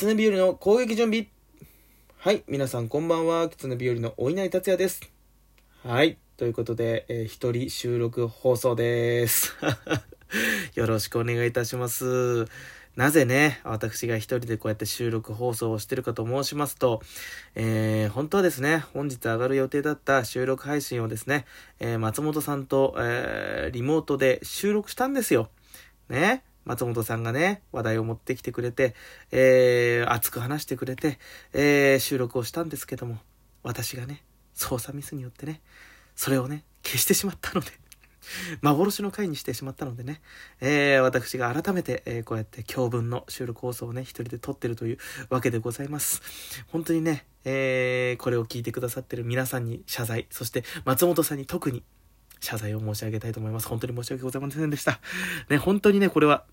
狐日和の攻撃準備。はい、皆さんこんばんは。狐日和のお稲荷達也です。はい、ということで、えー、一人収録放送です。よろしくお願いいたします。なぜね、私が一人でこうやって収録放送をしてるかと申しますと、えー、本当はですね、本日上がる予定だった収録配信をですね、えー、松本さんと、えー、リモートで収録したんですよ。ね。松本さんがね、話題を持ってきてくれて、えー、熱く話してくれて、えー、収録をしたんですけども、私がね、操作ミスによってね、それをね、消してしまったので 幻の回にしてしまったのでね、えー、私が改めて、え、こうやって教文の収録放送をね、一人で撮ってるというわけでございます。本当にね、え、これを聞いてくださってる皆さんに謝罪、そして松本さんに特に謝罪を申し上げたいと思います。本当に申し訳ございませんでした。ね、本当にね、これは、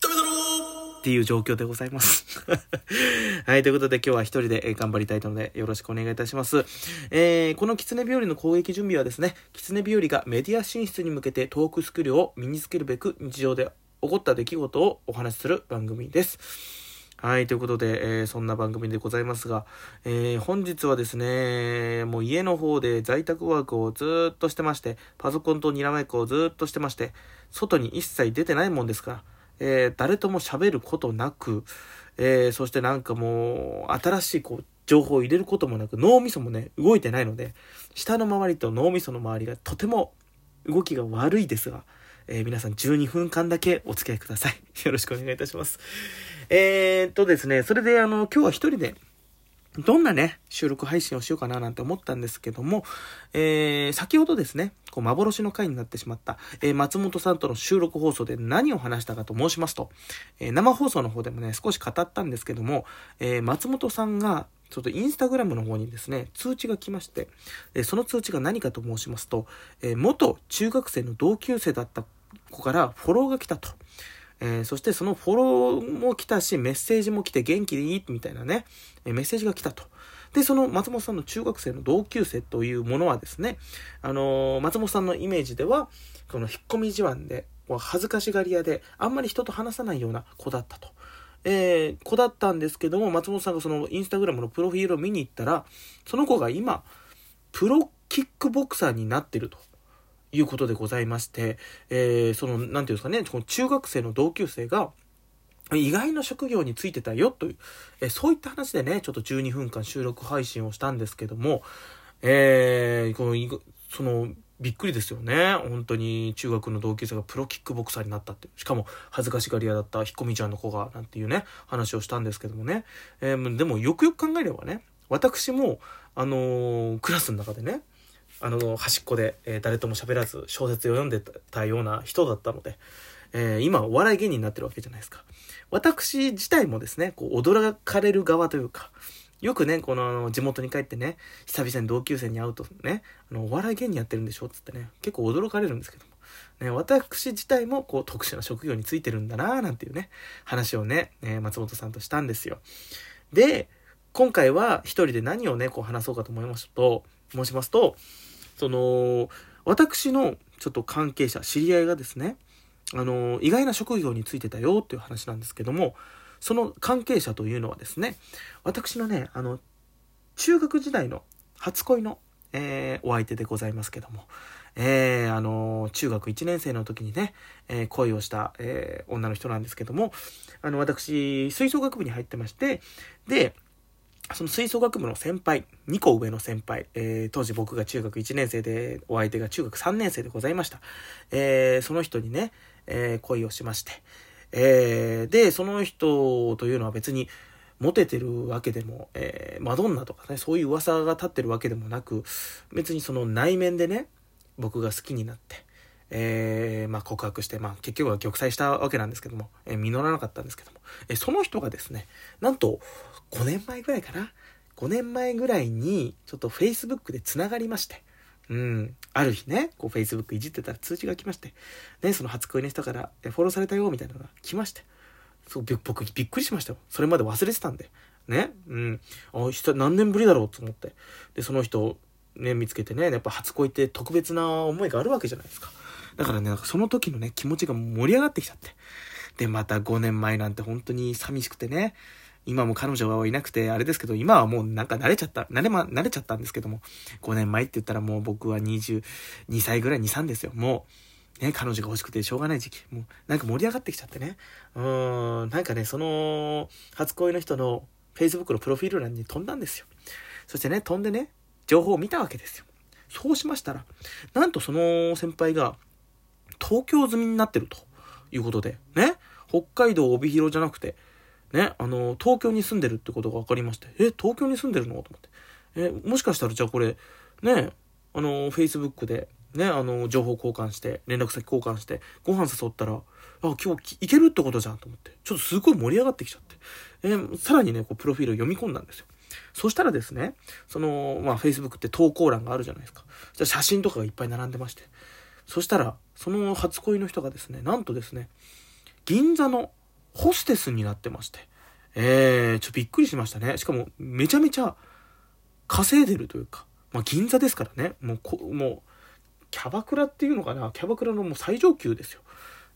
ダメだろっていう状況でございます。はい、ということで今日は一人で頑張りたいのでよろしくお願いいたします。えー、この狐日和の攻撃準備はですね、狐日和がメディア進出に向けてトークスキルを身につけるべく日常で起こった出来事をお話しする番組です。はい、ということで、えー、そんな番組でございますが、えー、本日はですね、もう家の方で在宅ワークをずっとしてまして、パソコンとにらめっこをずっとしてまして、外に一切出てないもんですから、えー、誰とも喋ることなく、え、そしてなんかもう、新しいこう、情報を入れることもなく、脳みそもね、動いてないので、下の周りと脳みその周りがとても動きが悪いですが、えー、皆さん12分間だけお付き合いください。よろしくお願いいたします。えー、っとですね、それであの、今日は一人でどんなね、収録配信をしようかななんて思ったんですけども、えー、先ほどですね、こう幻の回になってしまった、えー、松本さんとの収録放送で何を話したかと申しますと、えー、生放送の方でもね、少し語ったんですけども、え松本さんが、ちょっとインスタグラムの方にですね、通知が来まして、えその通知が何かと申しますと、え元中学生の同級生だった子からフォローが来たと。えー、そしてそのフォローも来たし、メッセージも来て元気でいいみたいなね、え、メッセージが来たと。で、その松本さんの中学生の同級生というものはですね、あのー、松本さんのイメージでは、この引っ込み思案で、恥ずかしがり屋で、あんまり人と話さないような子だったと。えー、子だったんですけども、松本さんがそのインスタグラムのプロフィールを見に行ったら、その子が今、プロキックボクサーになってると。いうことでございまして、えー、その、なんていうんですかね、この中学生の同級生が、意外な職業についてたよという、え、そういった話でね、ちょっと12分間収録配信をしたんですけども、えー、この、その、びっくりですよね。本当に中学の同級生がプロキックボクサーになったって。しかも恥ずかしがり屋だった引っ込みちゃんの子が、なんていうね、話をしたんですけどもね。えー、でもよくよく考えればね、私も、あのー、クラスの中でね、あの端っこで、えー、誰とも喋らず小説を読んでたような人だったので、えー、今お笑い芸人になってるわけじゃないですか。私自体もですね、こう驚かれる側というか、よくね、この地元に帰ってね、久々に同級生に会うとね、あの、お笑い芸人やってるんでしょっつってね、結構驚かれるんですけども。ね、私自体もこう特殊な職業についてるんだなーなんていうね、話をね、えー、松本さんとしたんですよ。で、今回は一人で何をね、こう話そうかと思いますと、申しますと、その、私のちょっと関係者、知り合いがですね、あの、意外な職業についてたよっていう話なんですけども、その関係者というのはですね、私のね、あの、中学時代の初恋の、えー、お相手でございますけども、えー、あの、中学1年生の時にね、えー、恋をした、え、女の人なんですけども、あの、私、吹奏楽部に入ってまして、で、その吹奏楽部の先輩、2個上の先輩、えー、当時僕が中学1年生で、お相手が中学3年生でございました。えー、その人にね、えー、恋をしまして、えで、その人というのは別に、モテてるわけでも、えマドンナとかね、そういう噂が立ってるわけでもなく、別にその内面でね、僕が好きになって、えー、まあ、告白して、まあ、結局は玉砕したわけなんですけども、えー、実らなかったんですけども、えー、その人がですね、なんと、5年前ぐらいかな ?5 年前ぐらいに、ちょっと Facebook で繋がりまして、うん。ある日ね、こう Facebook いじってたら通知が来まして、ね、その初恋の人からフォローされたよ、みたいなのが来まして、そう、僕びっくりしましたよ。それまで忘れてたんで。ね。うん。あ、何年ぶりだろうと思って。で、その人、ね、見つけてね、やっぱ初恋って特別な思いがあるわけじゃないですか。だからね、なんかその時のね、気持ちが盛り上がってきちゃって。で、また5年前なんて本当に寂しくてね、今も彼女はいなくて、あれですけど、今はもうなんか慣れちゃった、慣れま、慣れちゃったんですけども、5年前って言ったらもう僕は22歳ぐらい、2、3ですよ。もう、ね、彼女が欲しくてしょうがない時期。もう、なんか盛り上がってきちゃってね。うーん、なんかね、その、初恋の人の Facebook のプロフィール欄に飛んだんですよ。そしてね、飛んでね、情報を見たわけですよ。そうしましたら、なんとその先輩が、東京済みになってるということで、ね、北海道帯広じゃなくて、ね、あの、東京に住んでるってことが分かりまして、え、東京に住んでるの？と思って。え、もしかしたらじゃあこれ、ね、あの、Facebook で、ね、あの、情報交換して、連絡先交換して、ご飯誘ったら、あ、今日行けるってことじゃんと思って、ちょっとすごい盛り上がってきちゃって、えさらにね、こう、プロフィールを読み込んだんですよ。そしたらですね、その、まあ、Facebook って投稿欄があるじゃないですか。じゃ写真とかがいっぱい並んでまして。そしたら、その初恋の人がですね、なんとですね、銀座のホステスになってまして。えー、ちょっとびっくりしましたね。しかも、めちゃめちゃ稼いでるというか、まあ、銀座ですからね。もうこ、もう、キャバクラっていうのかな？キャバクラのもう最上級ですよ。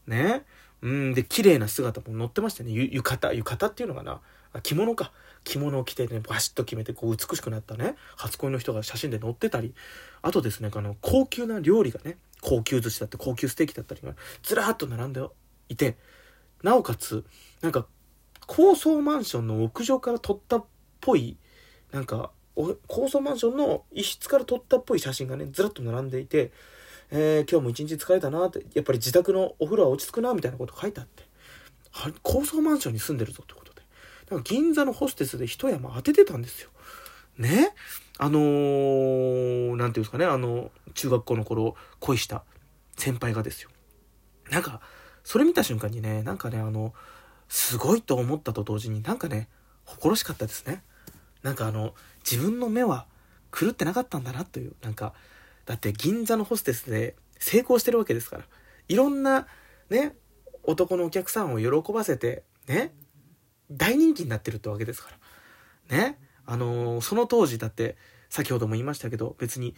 ね。うん、で、綺麗な姿も載ってましたね。浴衣、浴衣っていうのかな？着物か。着物を着てね、バシッと決めて、こう、美しくなったね、初恋の人が写真で載ってたり、あとですね、あの、高級な料理がね、高級寿司だって高級ステーキだったりが、ずらーっと並んでいて、なおかつ、なんか、高層マンションの屋上から撮ったっぽい、なんか、高層マンションの一室から撮ったっぽい写真がね、ずらっと並んでいて、えー、今日も一日疲れたなって、やっぱり自宅のお風呂は落ち着くな、みたいなこと書いてあって、高層マンションに住んでるぞと。か銀座のホステスで一山当ててたんですよ。ね？あのー、なんていうんですかね、あの、中学校の頃恋した先輩がですよ。なんか、それ見た瞬間にね、なんかね、あの、すごいと思ったと同時になんかね、誇らしかったですね。なんかあの、自分の目は狂ってなかったんだなという、なんか、だって銀座のホステスで成功してるわけですから。いろんな、ね、男のお客さんを喜ばせて、ね、大人気になってるってわけですから。ね、あのー、その当時だって、先ほども言いましたけど、別に、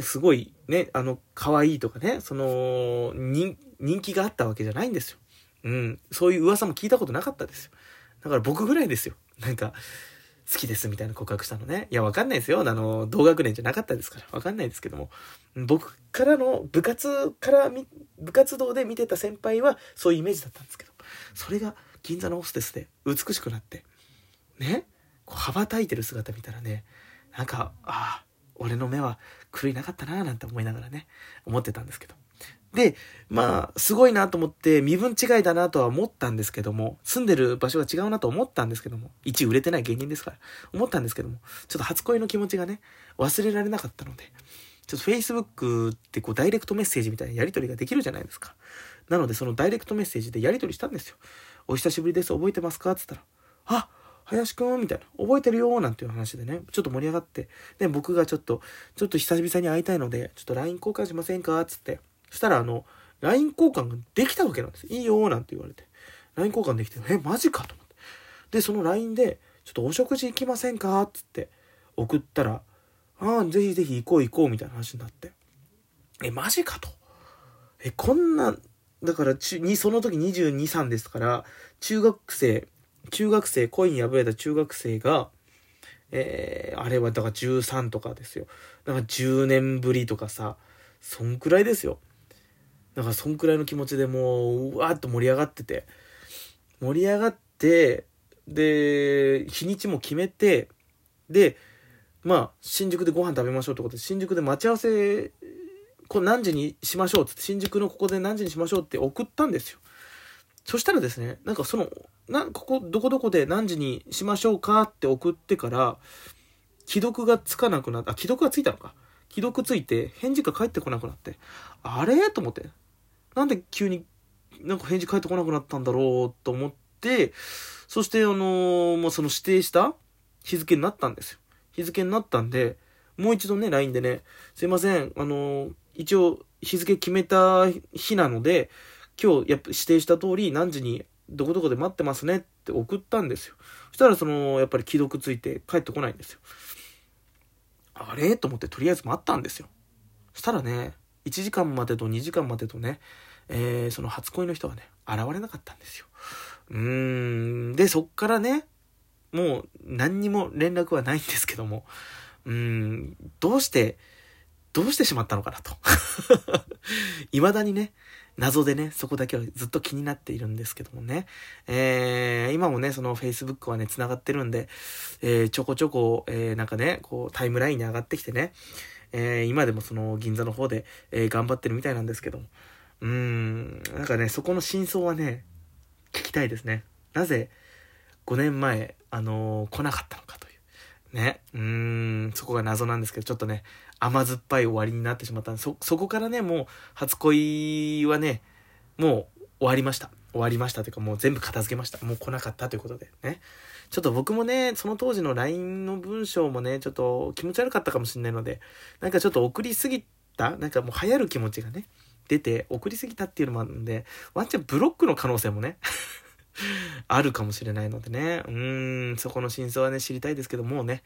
すごいね、あの、可愛いとかね、その、人気があったわけじゃないんですよ。うん。そういう噂も聞いたことなかったですよ。だから僕ぐらいですよ。なんか、好きですみたいな告白したのね。いや、わかんないですよ。あの、同学年じゃなかったですから。わかんないですけども。僕からの部活から部活動で見てた先輩はそういうイメージだったんですけど、それが銀座のホステスで美しくなって、ね、こう羽ばたいてる姿見たらね、なんか、ああ、俺の目は狂いなかったなーなんて思いながらね、思ってたんですけど。で、まあ、すごいなと思って、身分違いだなとは思ったんですけども、住んでる場所が違うなと思ったんですけども、一売れてない芸人ですから、思ったんですけども、ちょっと初恋の気持ちがね、忘れられなかったので、ちょっと Facebook ってこうダイレクトメッセージみたいなやり取りができるじゃないですか。なのでそのダイレクトメッセージでやり取りしたんですよ。お久しぶりです。覚えてますか？っつったら、あ林くんみたいな。覚えてるよなんていう話でね、ちょっと盛り上がって。で、僕がちょっと、ちょっと久々に会いたいので、ちょっと LINE 交換しませんか？つって。そしたら、あの、LINE 交換ができたわけなんです。いいよなんて言われて。LINE 交換できて、え、マジか？と思って。で、その LINE で、ちょっとお食事行きませんか？つって送ったら、ああ、ぜひぜひ行こう行こうみたいな話になって。え、マジか？と。え、こんな、だから中、に、その時22、3ですから、中学生、中学生、恋に破れた中学生が、えー、あれはだから13とかですよ。だから10年ぶりとかさ、そんくらいですよ。だからそんくらいの気持ちでもう、うわーっと盛り上がってて、盛り上がって、で、日にちも決めて、で、まあ、新宿でご飯食べましょうってことで、新宿で待ち合わせ、これ何時にしましょうって、新宿のここで何時にしましょうって送ったんですよ。そしたらですね、なんかその、な、ここ、どこどこで何時にしましょうかって送ってから、既読がつかなくなった、既読がついたのか。既読ついて、返事が返ってこなくなって、あれ？と思って。なんで急になんか返事返ってこなくなったんだろうと思って、そしてあのー、まあ、その指定した日付になったんですよ。日付になったんで、もう一度ね、LINE でね、すいません、あのー、一応日付決めた日なので、今日やっぱ指定した通り何時にどこどこで待ってますねって送ったんですよ。そしたらその、やっぱり既読ついて帰ってこないんですよ。あれ？と思ってとりあえず待ったんですよ。そしたらね、1時間までと2時間までとね、えー、その初恋の人がね、現れなかったんですよ。うーん、で、そっからね、もう何にも連絡はないんですけども、うん、どうして、どうしてしまったのかなと。未だにね、謎でね、そこだけはずっと気になっているんですけどもね。えー、今もね、その Facebook はね、繋がってるんで、えー、ちょこちょこ、えー、なんかね、こう、タイムラインに上がってきてね、えー、今でもその銀座の方で、えー、頑張ってるみたいなんですけども。うーん、なんかね、そこの真相はね、聞きたいですね。なぜ、5年前、あのー、来なかったのかと。ね。うーん、そこが謎なんですけど、ちょっとね、甘酸っぱい終わりになってしまったんで、そ、そこからね、もう、初恋はね、もう終わりました。終わりましたというか、もう全部片付けました。もう来なかったということでね。ちょっと僕もね、その当時の LINE の文章もね、ちょっと気持ち悪かったかもしれないので、なんかちょっと送りすぎた、なんかもう流行る気持ちがね、出て送りすぎたっていうのもあるんで、ワンチャンブロックの可能性もね あるかもしれないのでね、うん、そこの真相はね、知りたいですけど、もうね、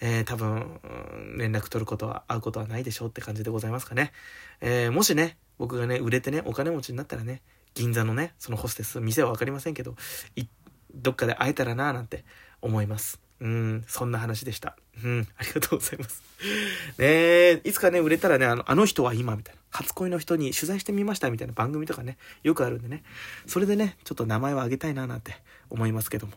えー、多分、連絡取ることは、会うことはないでしょうって感じでございますかね。えー、もしね、僕がね、売れてね、お金持ちになったらね、銀座のね、そのホステス、店は分かりませんけど、どっかで会えたらなぁなんて思います。うん、そんな話でした。うん、ありがとうございます。ね、いつかね、売れたらね、あの、あの人は今、みたいな。初恋の人に取材してみました、みたいな番組とかね、よくあるんでね。それでね、ちょっと名前を挙げたいな、なんて思いますけども。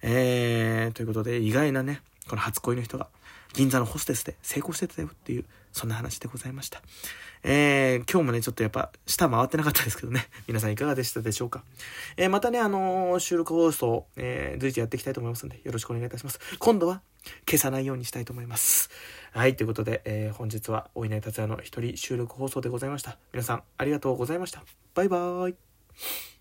えー、ということで、意外なね、この初恋の人が、銀座のホステスで成功してたよっていう、そんな話でございました。えー、今日もね、ちょっとやっぱ、舌回ってなかったですけどね。皆さんいかがでしたでしょうか？えー、またね、あのー、収録放送、えー、随時やっていきたいと思いますので、よろしくお願いいたします。今度は、消さないようにしたいと思います。はい、ということで、えー、本日は、お稲荷達也の一人収録放送でございました。皆さん、ありがとうございました。バイバーイ。